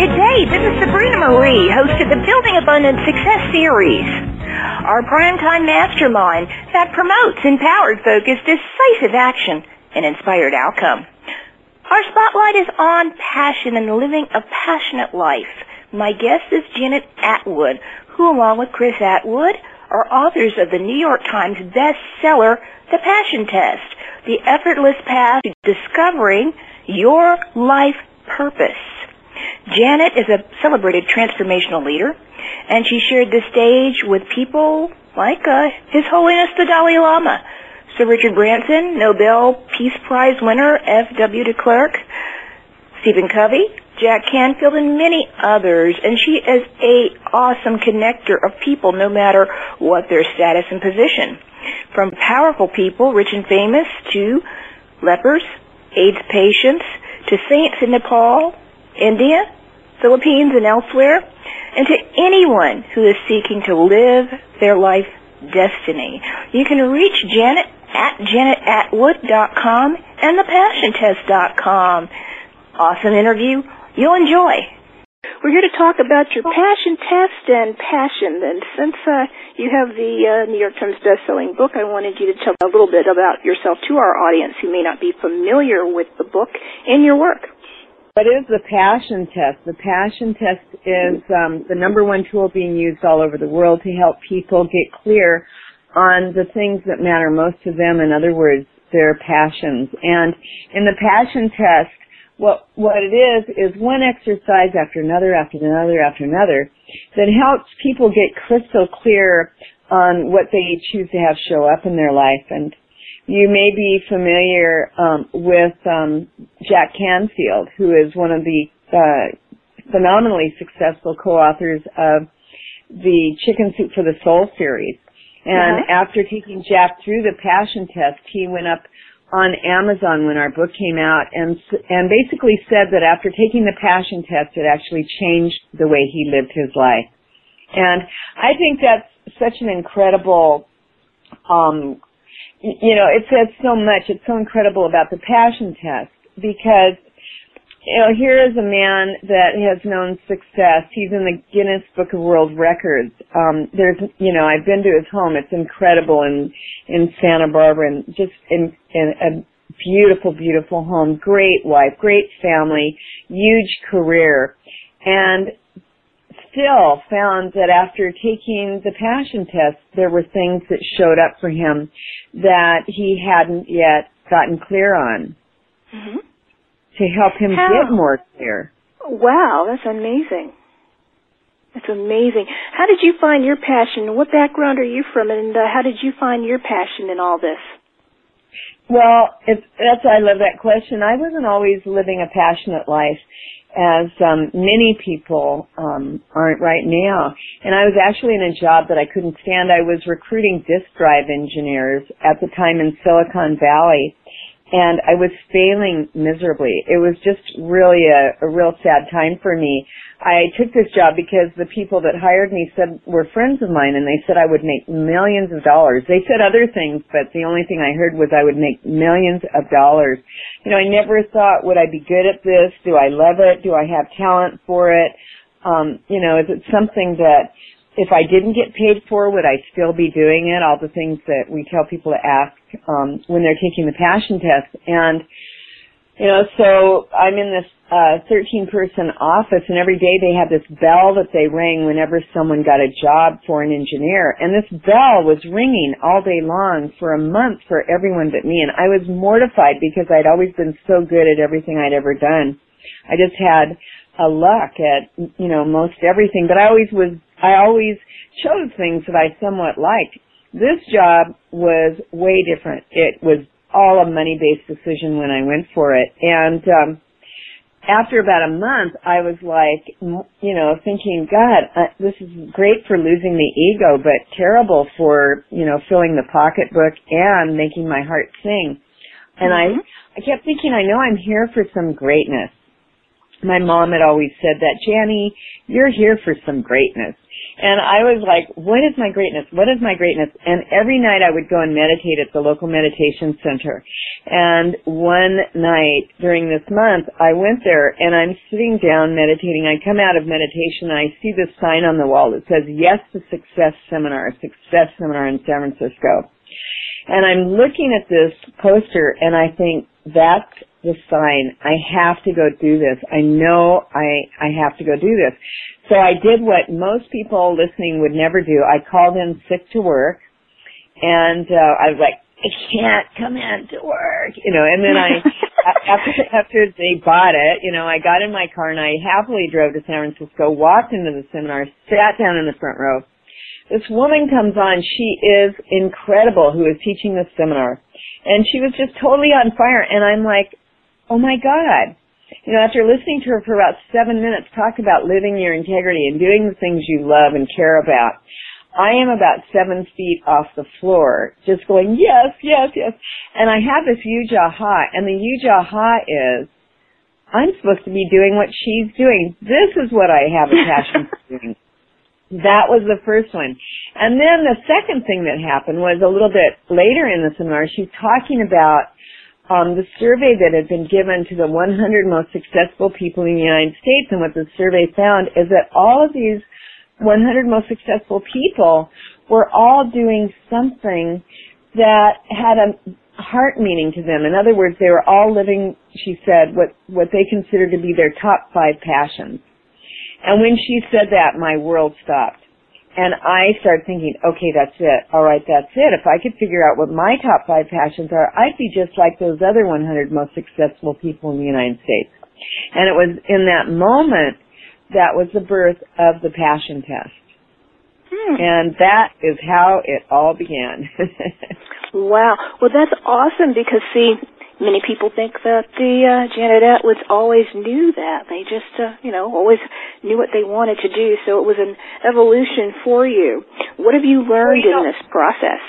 Good day. This is Sabrina Marie, host of the Building Abundant Success Series. Our primetime mastermind that promotes empowered focus, decisive action, and inspired outcome. Our spotlight is on passion and living a passionate life. My guest is Janet Attwood, who along with Chris Attwood are authors of the New York Times bestseller, The Passion Test, the effortless path to discovering your life purpose. Janet is a celebrated transformational leader, and she shared the stage with people like uh, His Holiness the Dalai Lama, Sir Richard Branson, Nobel Peace Prize winner F.W. de Klerk, Stephen Covey, Jack Canfield, and many others. And she is a awesome connector of people, no matter what their status and position. From powerful people, rich and famous, to lepers, AIDS patients, to saints in Nepal, India, Philippines, and elsewhere, and to anyone who is seeking to live their life destiny. You can reach Janet at janetattwood.com and thepassiontest.com. Awesome interview. You'll enjoy. We're here to talk about your passion test and passion. And since uh, you have the uh, New York Times best-selling book, I wanted you to tell a little bit about yourself to our audience who may not be familiar with the book and your work. What is the passion test? The passion test is um, the number one tool being used all over the world to help people get clear on the things that matter most to them. In other words, their passions. And in the passion test, what what it is is one exercise after another after another after another that helps people get crystal clear on what they choose to have show up in their life and you may be familiar um, with um, Jack Canfield, who is one of the uh, phenomenally successful co-authors of the Chicken Soup for the Soul series. And uh-huh. after taking Jack through the passion test, he went up on Amazon when our book came out and and basically said that after taking the passion test it actually changed the way he lived his life. And I think that's such an incredible um you know, it says so much. It's so incredible about the passion test because you know, here is a man that has known success. He's in the Guinness Book of World Records. Um, there's, you know, I've been to his home. It's incredible in in Santa Barbara, and just in, in a beautiful, beautiful home. Great wife, great family, huge career, and still found that after taking the passion test, there were things that showed up for him that he hadn't yet gotten clear on mm-hmm. to help him How? get more clear. Wow, that's amazing. That's amazing. How did you find your passion? What background are you from, and uh, how did you find your passion in all this? Well, it's, that's I love that question. I wasn't always living a passionate life as um, many people um, aren't right now. And I was actually in a job that I couldn't stand. I was recruiting disk drive engineers at the time in Silicon Valley, and I was failing miserably. It was just really a, a real sad time for me. I took this job because the people that hired me said were friends of mine and they said I would make millions of dollars. They said other things, but the only thing I heard was I would make millions of dollars. You know, I never thought would I be good at this? Do I love it? Do I have talent for it? Um, you know, is it something that if I didn't get paid for, would I still be doing it? All the things that we tell people to ask um, when they're taking the passion test. And, you know, so I'm in this uh, 13 person office and every day they had this bell that they rang whenever someone got a job for an engineer. And this bell was ringing all day long for a month for everyone but me. And I was mortified because I'd always been so good at everything I'd ever done. I just had a luck at, you know, most everything, but I always was I always chose things that I somewhat liked. This job was way different. It was all a money-based decision when I went for it. And, um, after about a month, I was like, you know, thinking, God, uh, this is great for losing the ego, but terrible for, you know, filling the pocketbook and making my heart sing. And mm-hmm. I, I kept thinking, I know I'm here for some greatness. my mom had always said that, Janny, you're here for some greatness. And I was like, what is my greatness? What is my greatness? And every night I would go and meditate at the local meditation center. And one night during this month, I went there and I'm sitting down meditating. I come out of meditation and I see this sign on the wall that says, yes to success seminar, success seminar in San Francisco. And I'm looking at this poster and I think, that's the sign. I have to go do this. I know I, I have to go do this. So I did what most people listening would never do. I called in sick to work and, uh, I was like, I can't come in to work, you know, and then I, after, after they bought it, you know, I got in my car and I happily drove to San Francisco, walked into the seminar, sat down in the front row. This woman comes on, she is incredible who is teaching this seminar. And she was just totally on fire and I'm like, oh my God. You know, after listening to her for about seven minutes talk about living your integrity and doing the things you love and care about, I am about seven feet off the floor, just going, yes, yes, yes. And I have this huge aha, and the huge aha is, I'm supposed to be doing what she's doing. This is what I have a passion for doing. That was the first one. And then the second thing that happened was a little bit later in the seminar, she's talking about um, the survey that had been given to the 100 most successful people in the United States, and what the survey found is that all of these 100 most successful people were all doing something that had a heart meaning to them. In other words, they were all living, she said, what, what they considered to be their top five passions. And when she said that, my world stopped. And I started thinking, okay, that's it. All right, that's it. If I could figure out what my top five passions are, I'd be just like those other 100 most successful people in the United States. And it was in that moment that was the birth of the passion test. Hmm. And that is how it all began. wow. Well, that's awesome because see, many people think that the uh, Janet Attwoods always knew that. They just, uh, you know, always knew what they wanted to do. So it was an evolution for you. What have you learned well, you know, in this process?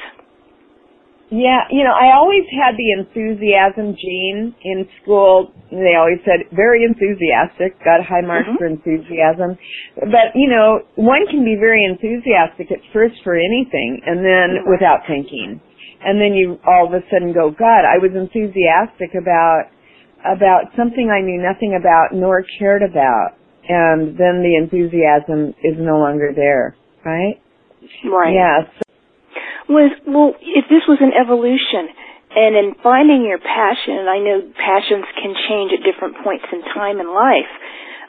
Yeah, you know, I always had the enthusiasm gene in school. They always said very enthusiastic, got high marks mm-hmm. for enthusiasm. But, you know, one can be very enthusiastic at first for anything and then without thinking and then you all of a sudden go, God, I was enthusiastic about about something I knew nothing about nor cared about, and then the enthusiasm is no longer there, right? Right. Yes. Yeah, was well, if this was an evolution, and in finding your passion, and I know passions can change at different points in time in life.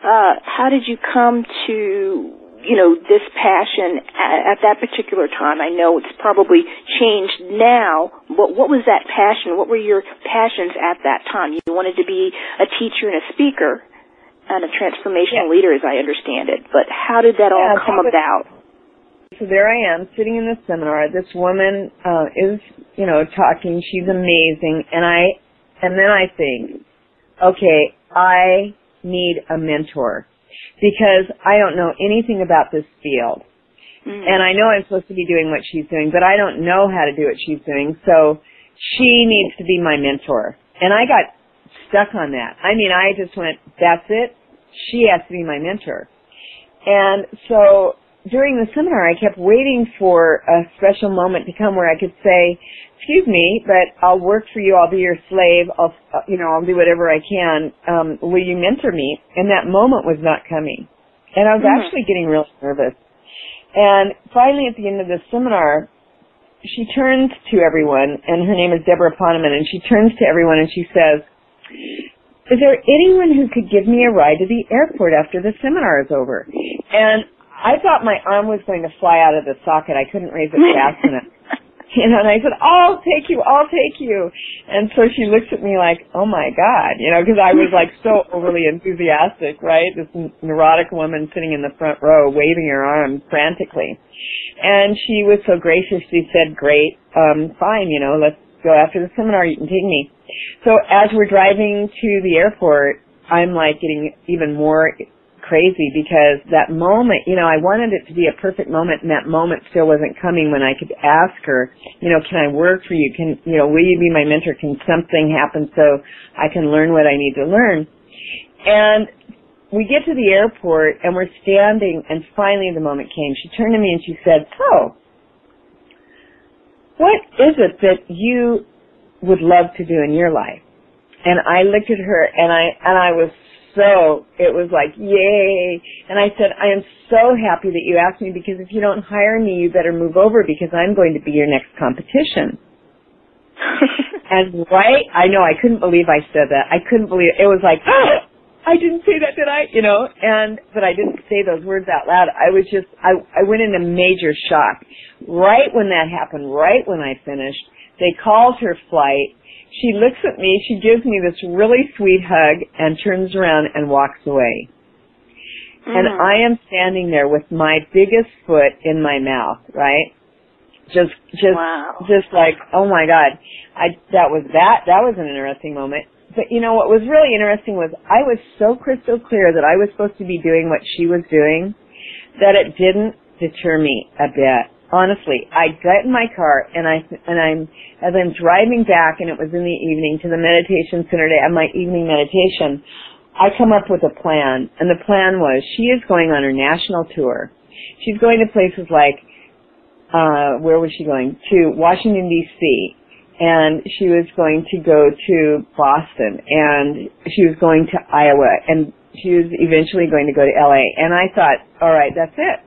Uh, how did you come to you know, this passion at, at that particular time? I know it's probably changed now, but what was that passion? What were your passions at that time? You wanted to be a teacher and a speaker and a transformational yeah. leader, as I understand it. But how did that all come about? So there I am, sitting in the seminar. This woman uh, is, you know, talking. She's amazing, and I, and then I think, okay, I need a mentor because I don't know anything about this field. Mm. And I know I'm supposed to be doing what she's doing, but I don't know how to do what she's doing. So she needs to be my mentor. And I got stuck on that. I mean, I just went, that's it. She has to be my mentor. And so during the seminar, I kept waiting for a special moment to come where I could say, excuse me, but I'll work for you. I'll be your slave. I'll, uh, you know, I'll do whatever I can. Um, will you mentor me? And that moment was not coming. And I was mm-hmm. actually getting real nervous. And finally at the end of the seminar, she turns to everyone, and her name is Deborah Poneman, and she turns to everyone and she says, is there anyone who could give me a ride to the airport after the seminar is over? And I thought my arm was going to fly out of the socket. I couldn't raise it fast enough. You know, and I said, I'll take you, I'll take you. And so she looks at me like, oh my God, you know, because I was like so overly enthusiastic, right? This neurotic woman sitting in the front row waving her arms frantically. And she was so gracious, she said, great, um, fine, you know, let's go after the seminar, you can take me. So as we're driving to the airport, I'm like getting even more crazy because that moment, you know, I wanted it to be a perfect moment and that moment still wasn't coming when I could ask her, you know, can I work for you? Can, you know, will you be my mentor? Can something happen so I can learn what I need to learn? And we get to the airport and we're standing and finally the moment came. She turned to me and she said, so, what is it that you would love to do in your life? And I looked at her and I, and I was so, it was like, yay. And I said, I am so happy that you asked me because if you don't hire me, you better move over because I'm going to be your next competition. and right, I know, I couldn't believe I said that. I couldn't believe, it it was like, oh, I didn't say that, did I? You know, and, but I didn't say those words out loud. I was just, I, I went into major shock. Right when that happened, right when I finished, they called her flight. She looks at me, she gives me this really sweet hug and turns around and walks away. Mm. And I am standing there with my biggest foot in my mouth, right? Just, just, wow. just like, oh my god. I, that was that, that was an interesting moment. But you know what was really interesting was I was so crystal clear that I was supposed to be doing what she was doing that it didn't deter me a bit. Honestly, I got in my car and I and I'm as I'm driving back and it was in the evening to the meditation center to have my evening meditation. I come up with a plan and the plan was she is going on her national tour. She's going to places like uh where was she going? To Washington DC and she was going to go to Boston and she was going to Iowa and she was eventually going to go to LA and I thought, all right, that's it.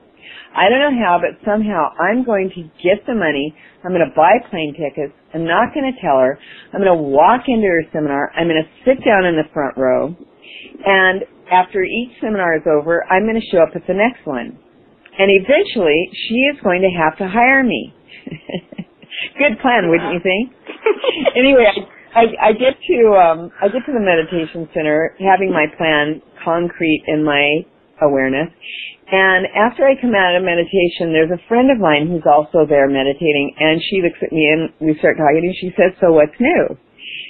I don't know how, but somehow I'm going to get the money. I'm going to buy plane tickets. I'm not going to tell her. I'm going to walk into her seminar. I'm going to sit down in the front row. And after each seminar is over, I'm going to show up at the next one. And eventually, she is going to have to hire me. Good plan, wouldn't you think? anyway, I, I get to um, I get to the meditation center, having my plan concrete in my awareness. And after I come out of meditation, there's a friend of mine who's also there meditating, and she looks at me and we start talking, and she says, "So what's new?"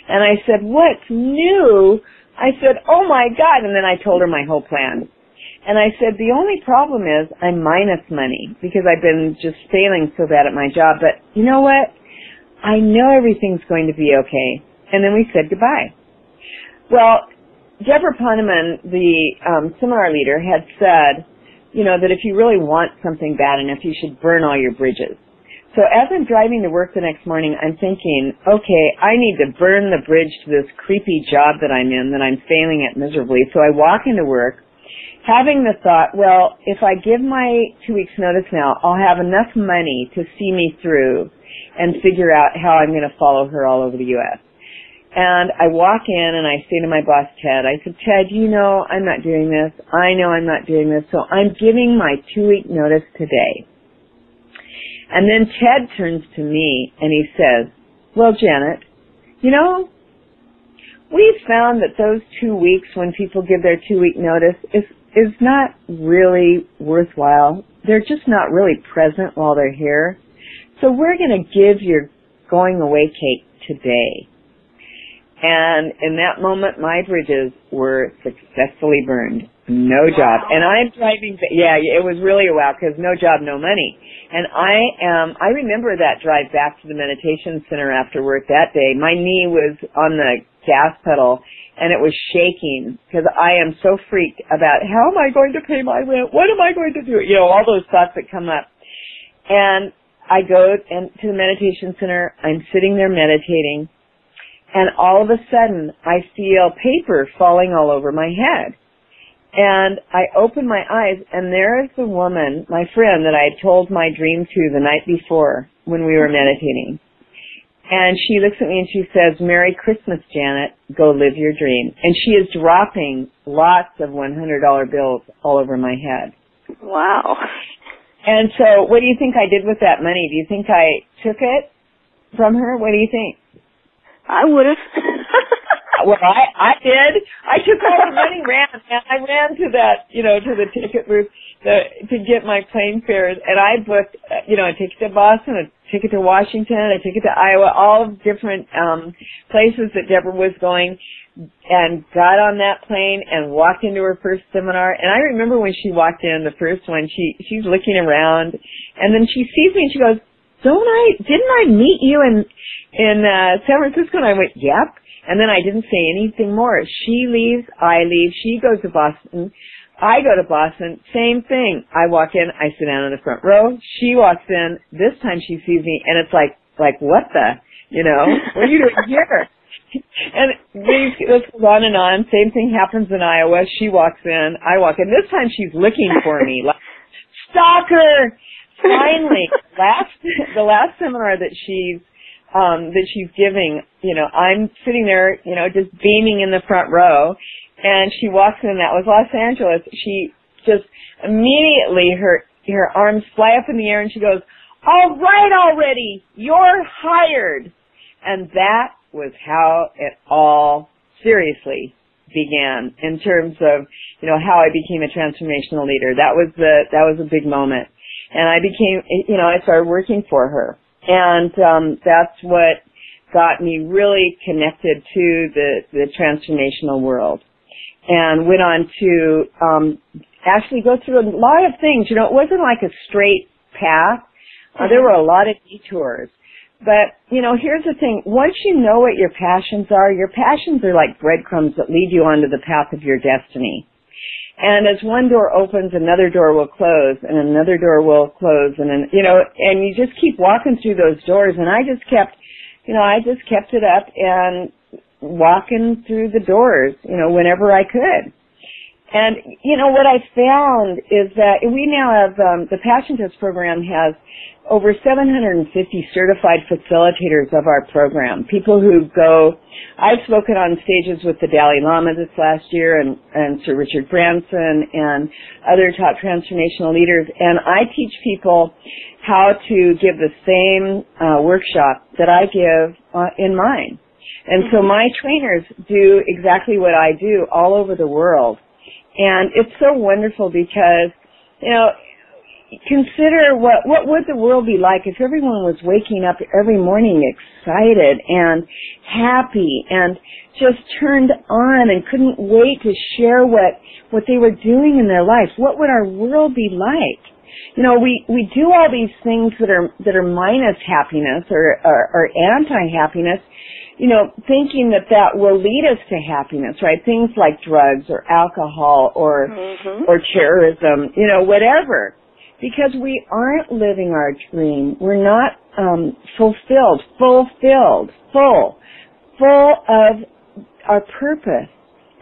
And I said, "What's new?" I said, "Oh my God!" And then I told her my whole plan. And I said, the only problem is I'm minus money because I've been just failing so bad at my job. But you know what? I know everything's going to be okay. And then we said goodbye. Well, Deborah Poneman, the um, seminar leader, had said, you know, that if you really want something bad enough, you should burn all your bridges. So as I'm driving to work the next morning, I'm thinking, okay, I need to burn the bridge to this creepy job that I'm in that I'm failing at miserably. So I walk into work having the thought, well, if I give my two weeks notice now, I'll have enough money to see me through and figure out how I'm going to follow her all over the U.S. And I walk in and I say to my boss, Ted, I said, Ted, you know I'm not doing this. I know I'm not doing this. So I'm giving my two week notice today. And then Ted turns to me and he says, well, Janet, you know, we've found that those two weeks when people give their two week notice is is not really worthwhile. They're just not really present while they're here. So we're going to give your going away cake today. And in that moment, my bridges were successfully burned. No job. And I'm driving, yeah, it was really a wow because no job, no money. And I am, I remember that drive back to the meditation center after work that day. My knee was on the gas pedal and it was shaking because I am so freaked about how am I going to pay my rent? What am I going to do? You know, all those thoughts that come up. And I go and to the meditation center. I'm sitting there meditating and all of a sudden I feel paper falling all over my head. And I open my eyes and there is the woman, my friend that I had told my dream to the night before when we were meditating. And she looks at me and she says, Merry Christmas, Janet. Go live your dream. And she is dropping lots of $100 bills all over my head. Wow. And so what do you think I did with that money? Do you think I took it from her? What do you think? I would have. well, I I did. I took all the money, ran, and I ran to that, you know, to the ticket booth the, to get my plane fares, and I booked, uh, you know, a ticket to Boston, a ticket to Washington, a ticket to Iowa, all different um places that Deborah was going, and got on that plane and walked into her first seminar. And I remember when she walked in, the first one, she she's looking around, and then she sees me and she goes, "Don't I? Didn't I meet you in in uh, San Francisco?" And I went, "Yep." And then I didn't say anything more. She leaves, I leave, she goes to Boston, I go to Boston, same thing. I walk in, I sit down in the front row, she walks in, this time she sees me, and it's like, like what the, you know, what are you doing here? and this goes on and on. Same thing happens in Iowa. She walks in, I walk in. This time she's looking for me. Like, stalker! Finally, last the last seminar that she's um, that she's giving, you know, I'm sitting there, you know, just beaming in the front row, and she walks in. That was Los Angeles. She just immediately her her arms fly up in the air, and she goes, "All right, already, you're hired." And that was how it all seriously began in terms of, you know, how I became a transformational leader. That was the, that was a big moment. And I became, you know, I started working for her. And, um, that's what got me really connected to the, the transformational world. And went on to, um, actually go through a lot of things. You know, it wasn't like a straight path. Uh, there were a lot of detours. But, you know, here's the thing. Once you know what your passions are, your passions are like breadcrumbs that lead you onto the path of your destiny. And as one door opens, another door will close, and another door will close, and then, you know, and you just keep walking through those doors, and I just kept, you know, I just kept it up and walking through the doors, you know, whenever I could. And, you know, what I found is that we now have, um, the Passion Test program has over 750 certified facilitators of our program. People who go, I've spoken on stages with the Dalai Lama this last year and, and Sir Richard Branson and other top transformational leaders and I teach people how to give the same uh, workshop that I give uh, in mine. And so mm-hmm. my trainers do exactly what I do all over the world. And it's so wonderful because, you know, consider what what would the world be like if everyone was waking up every morning excited and happy and just turned on and couldn't wait to share what what they were doing in their life? What would our world be like? You know we we do all these things that are that are minus happiness or or, or anti happiness you know thinking that that will lead us to happiness right things like drugs or alcohol or mm-hmm. or terrorism you know whatever because we aren't living our dream. We're not um, fulfilled, fulfilled, full, full of our purpose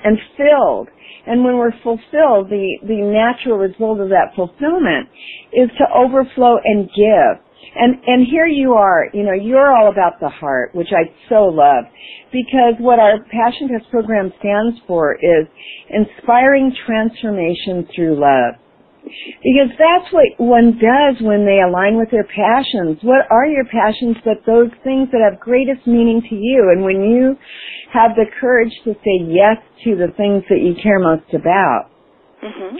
and filled. And when we're fulfilled, the, the natural result of that fulfillment is to overflow and give. And, and here you are, you know, you're all about the heart, which I so love. Because what our Passion Test program stands for is inspiring transformation through love. Because that's what one does when they align with their passions. What are your passions but those things that have greatest meaning to you? And when you have the courage to say yes to the things that you care most about, mm-hmm.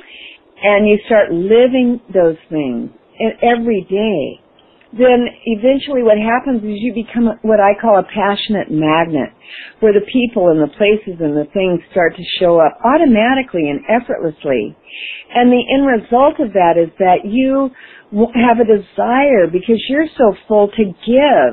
and you start living those things every day, then eventually what happens is you become what I call a passionate magnet, where the people and the places and the things start to show up automatically and effortlessly. And the end result of that is that you have a desire because you're so full to give.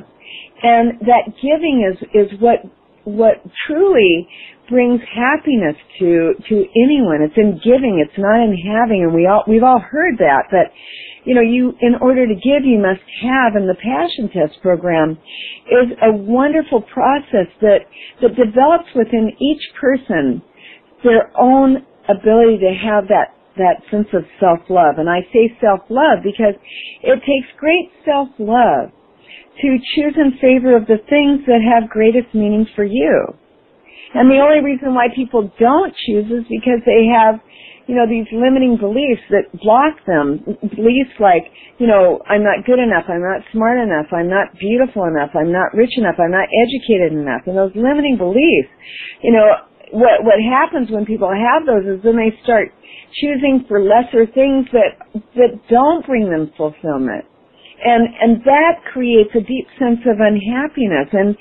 And that giving is, is what, what truly brings happiness to, to anyone. It's in giving, it's not in having, and we all, we've all heard that, but you know, you, in order to give, you must have, and the Passion Test program is a wonderful process that, that develops within each person their own ability to have that, that sense of self-love. And I say self-love because it takes great self-love to choose in favor of the things that have greatest meaning for you. And the only reason why people don't choose is because they have you know, these limiting beliefs that block them. Beliefs like, you know, I'm not good enough, I'm not smart enough, I'm not beautiful enough, I'm not rich enough, I'm not educated enough. And those limiting beliefs, you know, what, what happens when people have those is then they start choosing for lesser things that, that don't bring them fulfillment. And, and that creates a deep sense of unhappiness and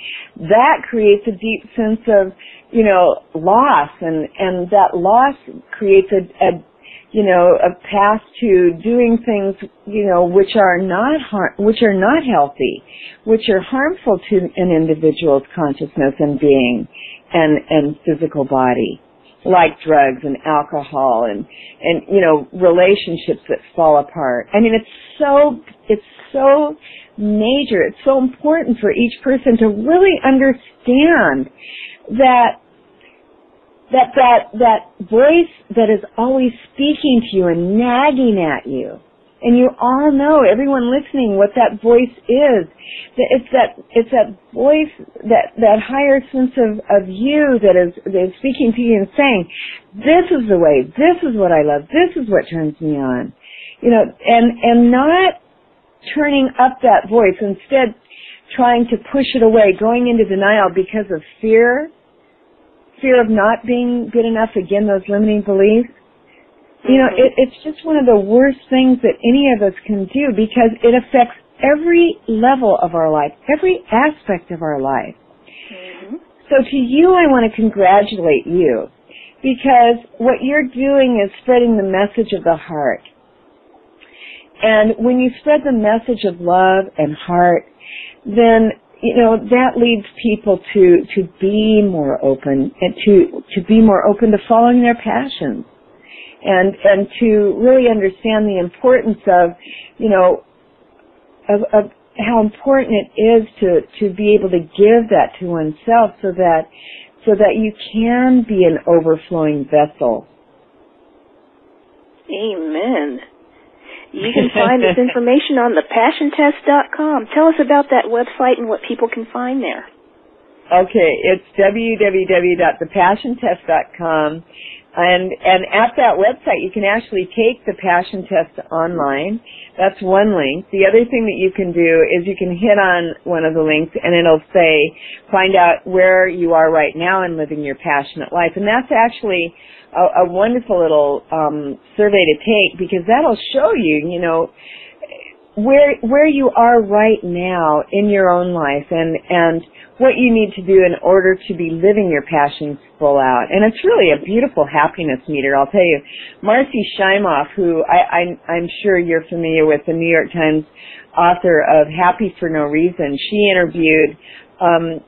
that creates a deep sense of, you know, loss and, and that loss creates a, a you know, a path to doing things, you know, which are not har- which are not healthy, which are harmful to an individual's consciousness and being and and physical body, like drugs and alcohol and and you know, relationships that fall apart. I mean, it's so it's so major. It's so important for each person to really understand that that that that voice that is always speaking to you and nagging at you. And you all know everyone listening what that voice is. It's that it's that voice that that higher sense of of you that is that is speaking to you and saying this is the way. This is what i love. This is what turns me on. You know and and not turning up that voice instead trying to push it away going into denial because of fear fear of not being good enough, again, those limiting beliefs. You know, Mm-hmm. it, it's just one of the worst things that any of us can do because it affects every level of our life, every aspect of our life. Mhm. So to you, I want to congratulate you because what you're doing is spreading the message of the heart. And when you spread the message of love and heart, then you know that leads people to to be more open and to to be more open to following their passions and and to really understand the importance of you know of, of how important it is to to be able to give that to oneself so that so that you can be an overflowing vessel Amen. You can find this information on thepassiontest.com. Tell us about that website and what people can find there. Okay, it's www.thepassiontest.com and and at that website you can actually take the passion test online. That's one link. The other thing that you can do is you can hit on one of the links and it'll say find out where you are right now in living your passionate life. And that's actually a, a wonderful little um, survey to take because that'll show you, you know, where where you are right now in your own life and and what you need to do in order to be living your passions full out. And it's really a beautiful happiness meter, I'll tell you. Marcy Shimoff, who I, I I'm sure you're familiar with, the New York Times author of Happy for No Reason, she interviewed um,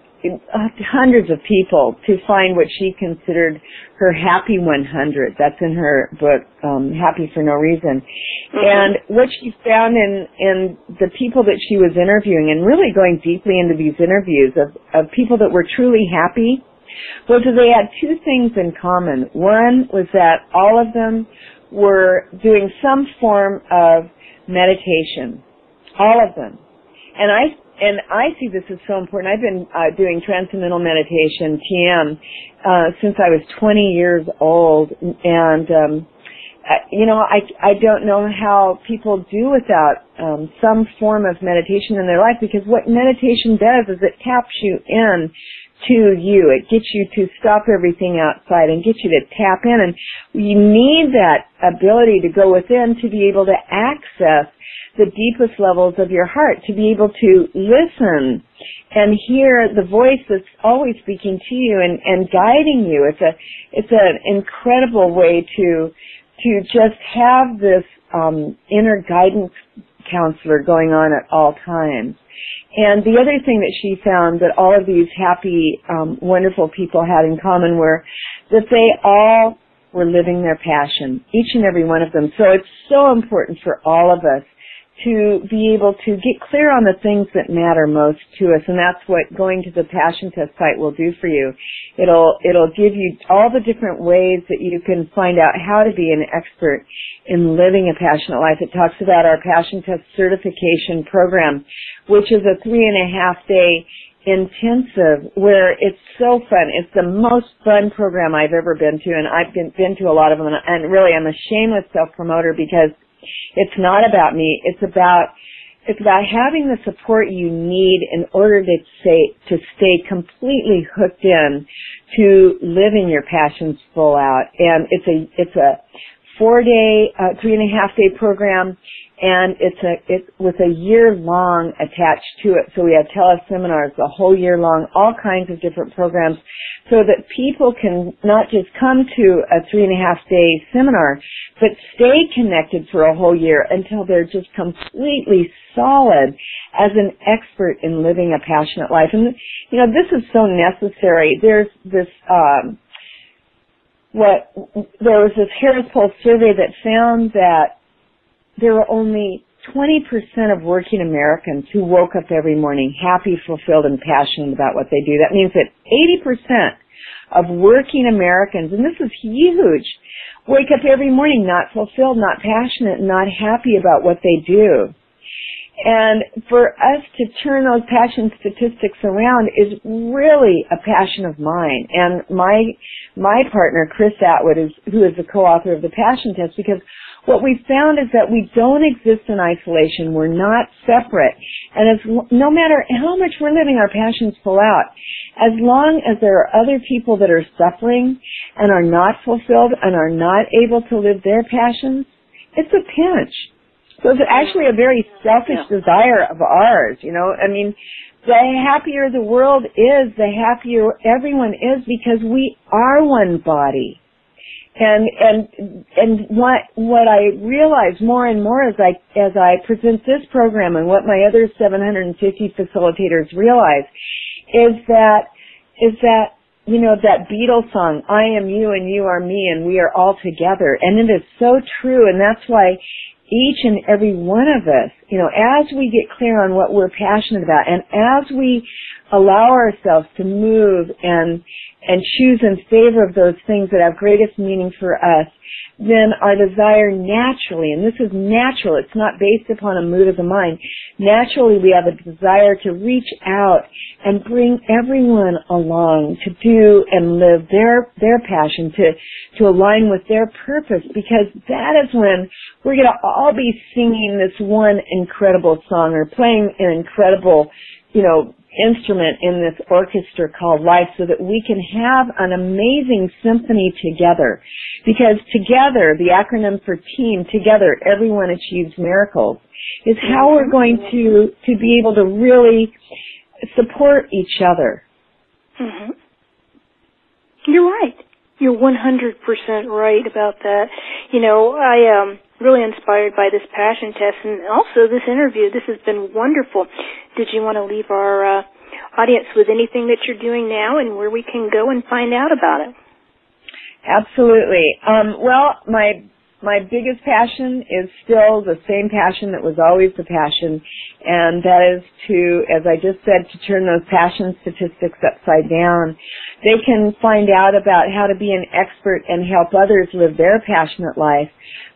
hundreds of people to find what she considered her happy 100. That's in her book, um, Happy for No Reason. Mm-hmm. And what she found in, in the people that she was interviewing and really going deeply into these interviews of, of people that were truly happy was that they had two things in common. One was that all of them were doing some form of meditation. All of them. And I and I see this as so important. I've been uh, doing transcendental meditation (TM) uh, since I was 20 years old, and um, uh, you know, I I don't know how people do without um, some form of meditation in their life because what meditation does is it taps you in to you. It gets you to stop everything outside and get you to tap in, and you need that ability to go within to be able to access the deepest levels of your heart, to be able to listen and hear the voice that's always speaking to you and, and guiding you. It's a, it's an incredible way to, to just have this, um, inner guidance counselor going on at all times. And the other thing that she found that all of these happy, um, wonderful people had in common were that they all were living their passion, each and every one of them. So it's so important for all of us to be able to get clear on the things that matter most to us and that's what going to the passion test site will do for you it'll it'll give you all the different ways that you can find out how to be an expert in living a passionate life it talks about our passion test certification program which is a three and a half day intensive where it's so fun. It's the most fun program I've ever been to and I've been, been to a lot of them and really I'm a shameless self-promoter because it's not about me. It's about it's about having the support you need in order to stay to stay completely hooked in to living your passions full out. And it's a it's a four day, uh, three and a half day program, and it's a it's with a year long attached to it. So we have teleseminars the whole year long, all kinds of different programs, so that people can not just come to a three and a half day seminar, but stay connected for a whole year until they're just completely solid as an expert in living a passionate life. And you know, this is so necessary. There's this. Um, what there was this Harris Poll survey that found that there were only 20% of working Americans who woke up every morning happy, fulfilled, and passionate about what they do. That means that 80% of working Americans, and this is huge, wake up every morning not fulfilled, not passionate, not happy about what they do. And for us to turn those passion statistics around is really a passion of mine. And my, my partner, Chris Attwood, is, who is the co-author of the Passion Test, because what we found is that we don't exist in isolation. We're not separate. And as, no matter how much we're living our passions pull out, as long as there are other people that are suffering and are not fulfilled and are not able to live their passions, it's a pinch. So it's actually a very selfish yeah. desire of ours, you know. I mean, the happier the world is, the happier everyone is because we are one body. And and and what what I realize more and more as I as I present this program and what my other 750 facilitators realize is that is that you know that Beatles song I am you and you are me and we are all together. And it is so true and that's why each and every one of us, you know, as we get clear on what we're passionate about and as we allow ourselves to move and and choose in favor of those things that have greatest meaning for us, then our desire naturally, and this is natural, it's not based upon a mood of the mind, naturally we have a desire to reach out and bring everyone along to do and live their, their passion, to, to align with their purpose, because that is when we're gonna all be singing this one incredible song or playing an incredible, you know, instrument in this orchestra called life so that we can have an amazing symphony together. Because together, the acronym for team, together everyone achieves miracles, is how we're going to, to be able to really support each other. Mm-hmm. You're right. You're 100% right about that. You know, I um really inspired by this passion test and also this interview. This has been wonderful. Did you want to leave our uh, audience with anything that you're doing now and where we can go and find out about it? Absolutely. Um, well, my my biggest passion is still the same passion that was always the passion, and that is to, as I just said, to turn those passion statistics upside down. They can find out about how to be an expert and help others live their passionate life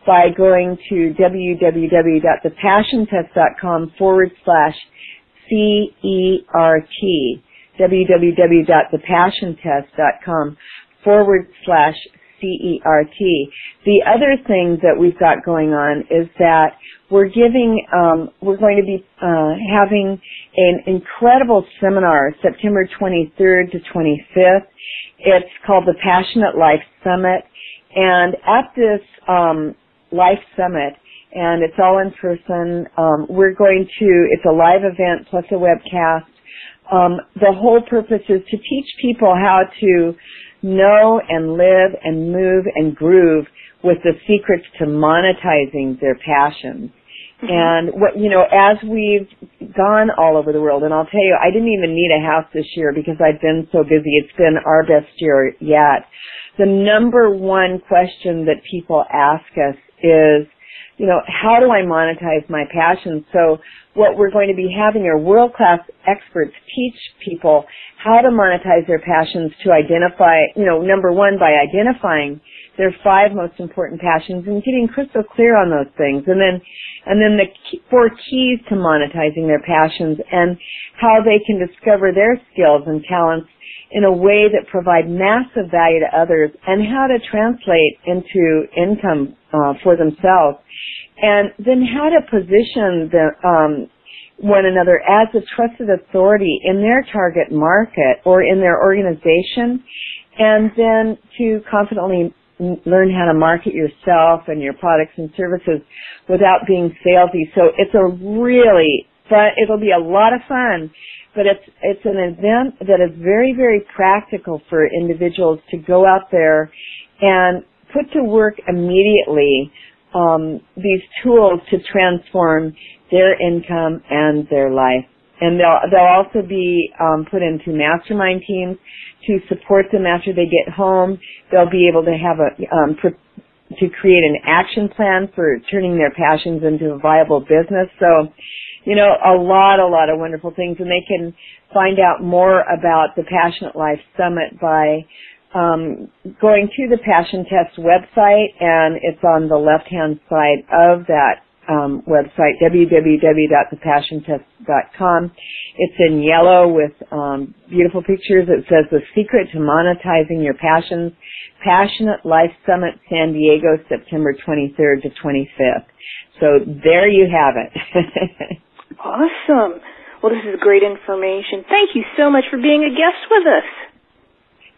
by going to www.thepassiontest.com forward slash C-E-R-T, www.thepassiontest.com forward slash C-E-R-T. The other thing that we've got going on is that we're giving, um, we're going to be uh, having an incredible seminar September 23rd to 25th. It's called the Passionate Life Summit. And at this um, Life Summit, and it's all in person. Um, we're going to, it's a live event plus a webcast. Um, the whole purpose is to teach people how to know and live and move and groove with the secrets to monetizing their passions. Mm-hmm. And what, you know, as we've gone all over the world, and I'll tell you, I didn't even need a house this year because I've been so busy. It's been our best year yet. The number one question that people ask us is, you know, how do I monetize my passion? So what we're going to be having are world-class experts teach people how to monetize their passions to identify, you know, number one, by identifying their five most important passions and getting crystal clear on those things. And then, and then the four keys to monetizing their passions and how they can discover their skills and talents in a way that provide massive value to others and how to translate into income uh, for themselves and then how to position the, um, one another as a trusted authority in their target market or in their organization, and then to confidently learn how to market yourself and your products and services without being salesy. So it's a really fun, it'll be a lot of fun, but it's, it's an event that is very, very practical for individuals to go out there and put to work immediately um, these tools to transform their income and their life. And they'll, they'll also be um, put into mastermind teams to support them after they get home. They'll be able to have a um, to create an action plan for turning their passions into a viable business. So, you know, a lot, a lot of wonderful things, and they can find out more about the Passionate Life Summit by um, going to the Passion Test website, and it's on the left-hand side of that um, website, www.thepassiontest.com. It's in yellow with um, beautiful pictures. It says the secret to monetizing your passions, Passionate Life Summit San Diego, September 23rd to 25th. So there you have it. awesome. Well, this is great information. Thank you so much for being a guest with us.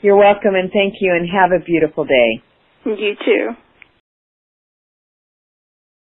You're welcome and thank you and have a beautiful day. You too.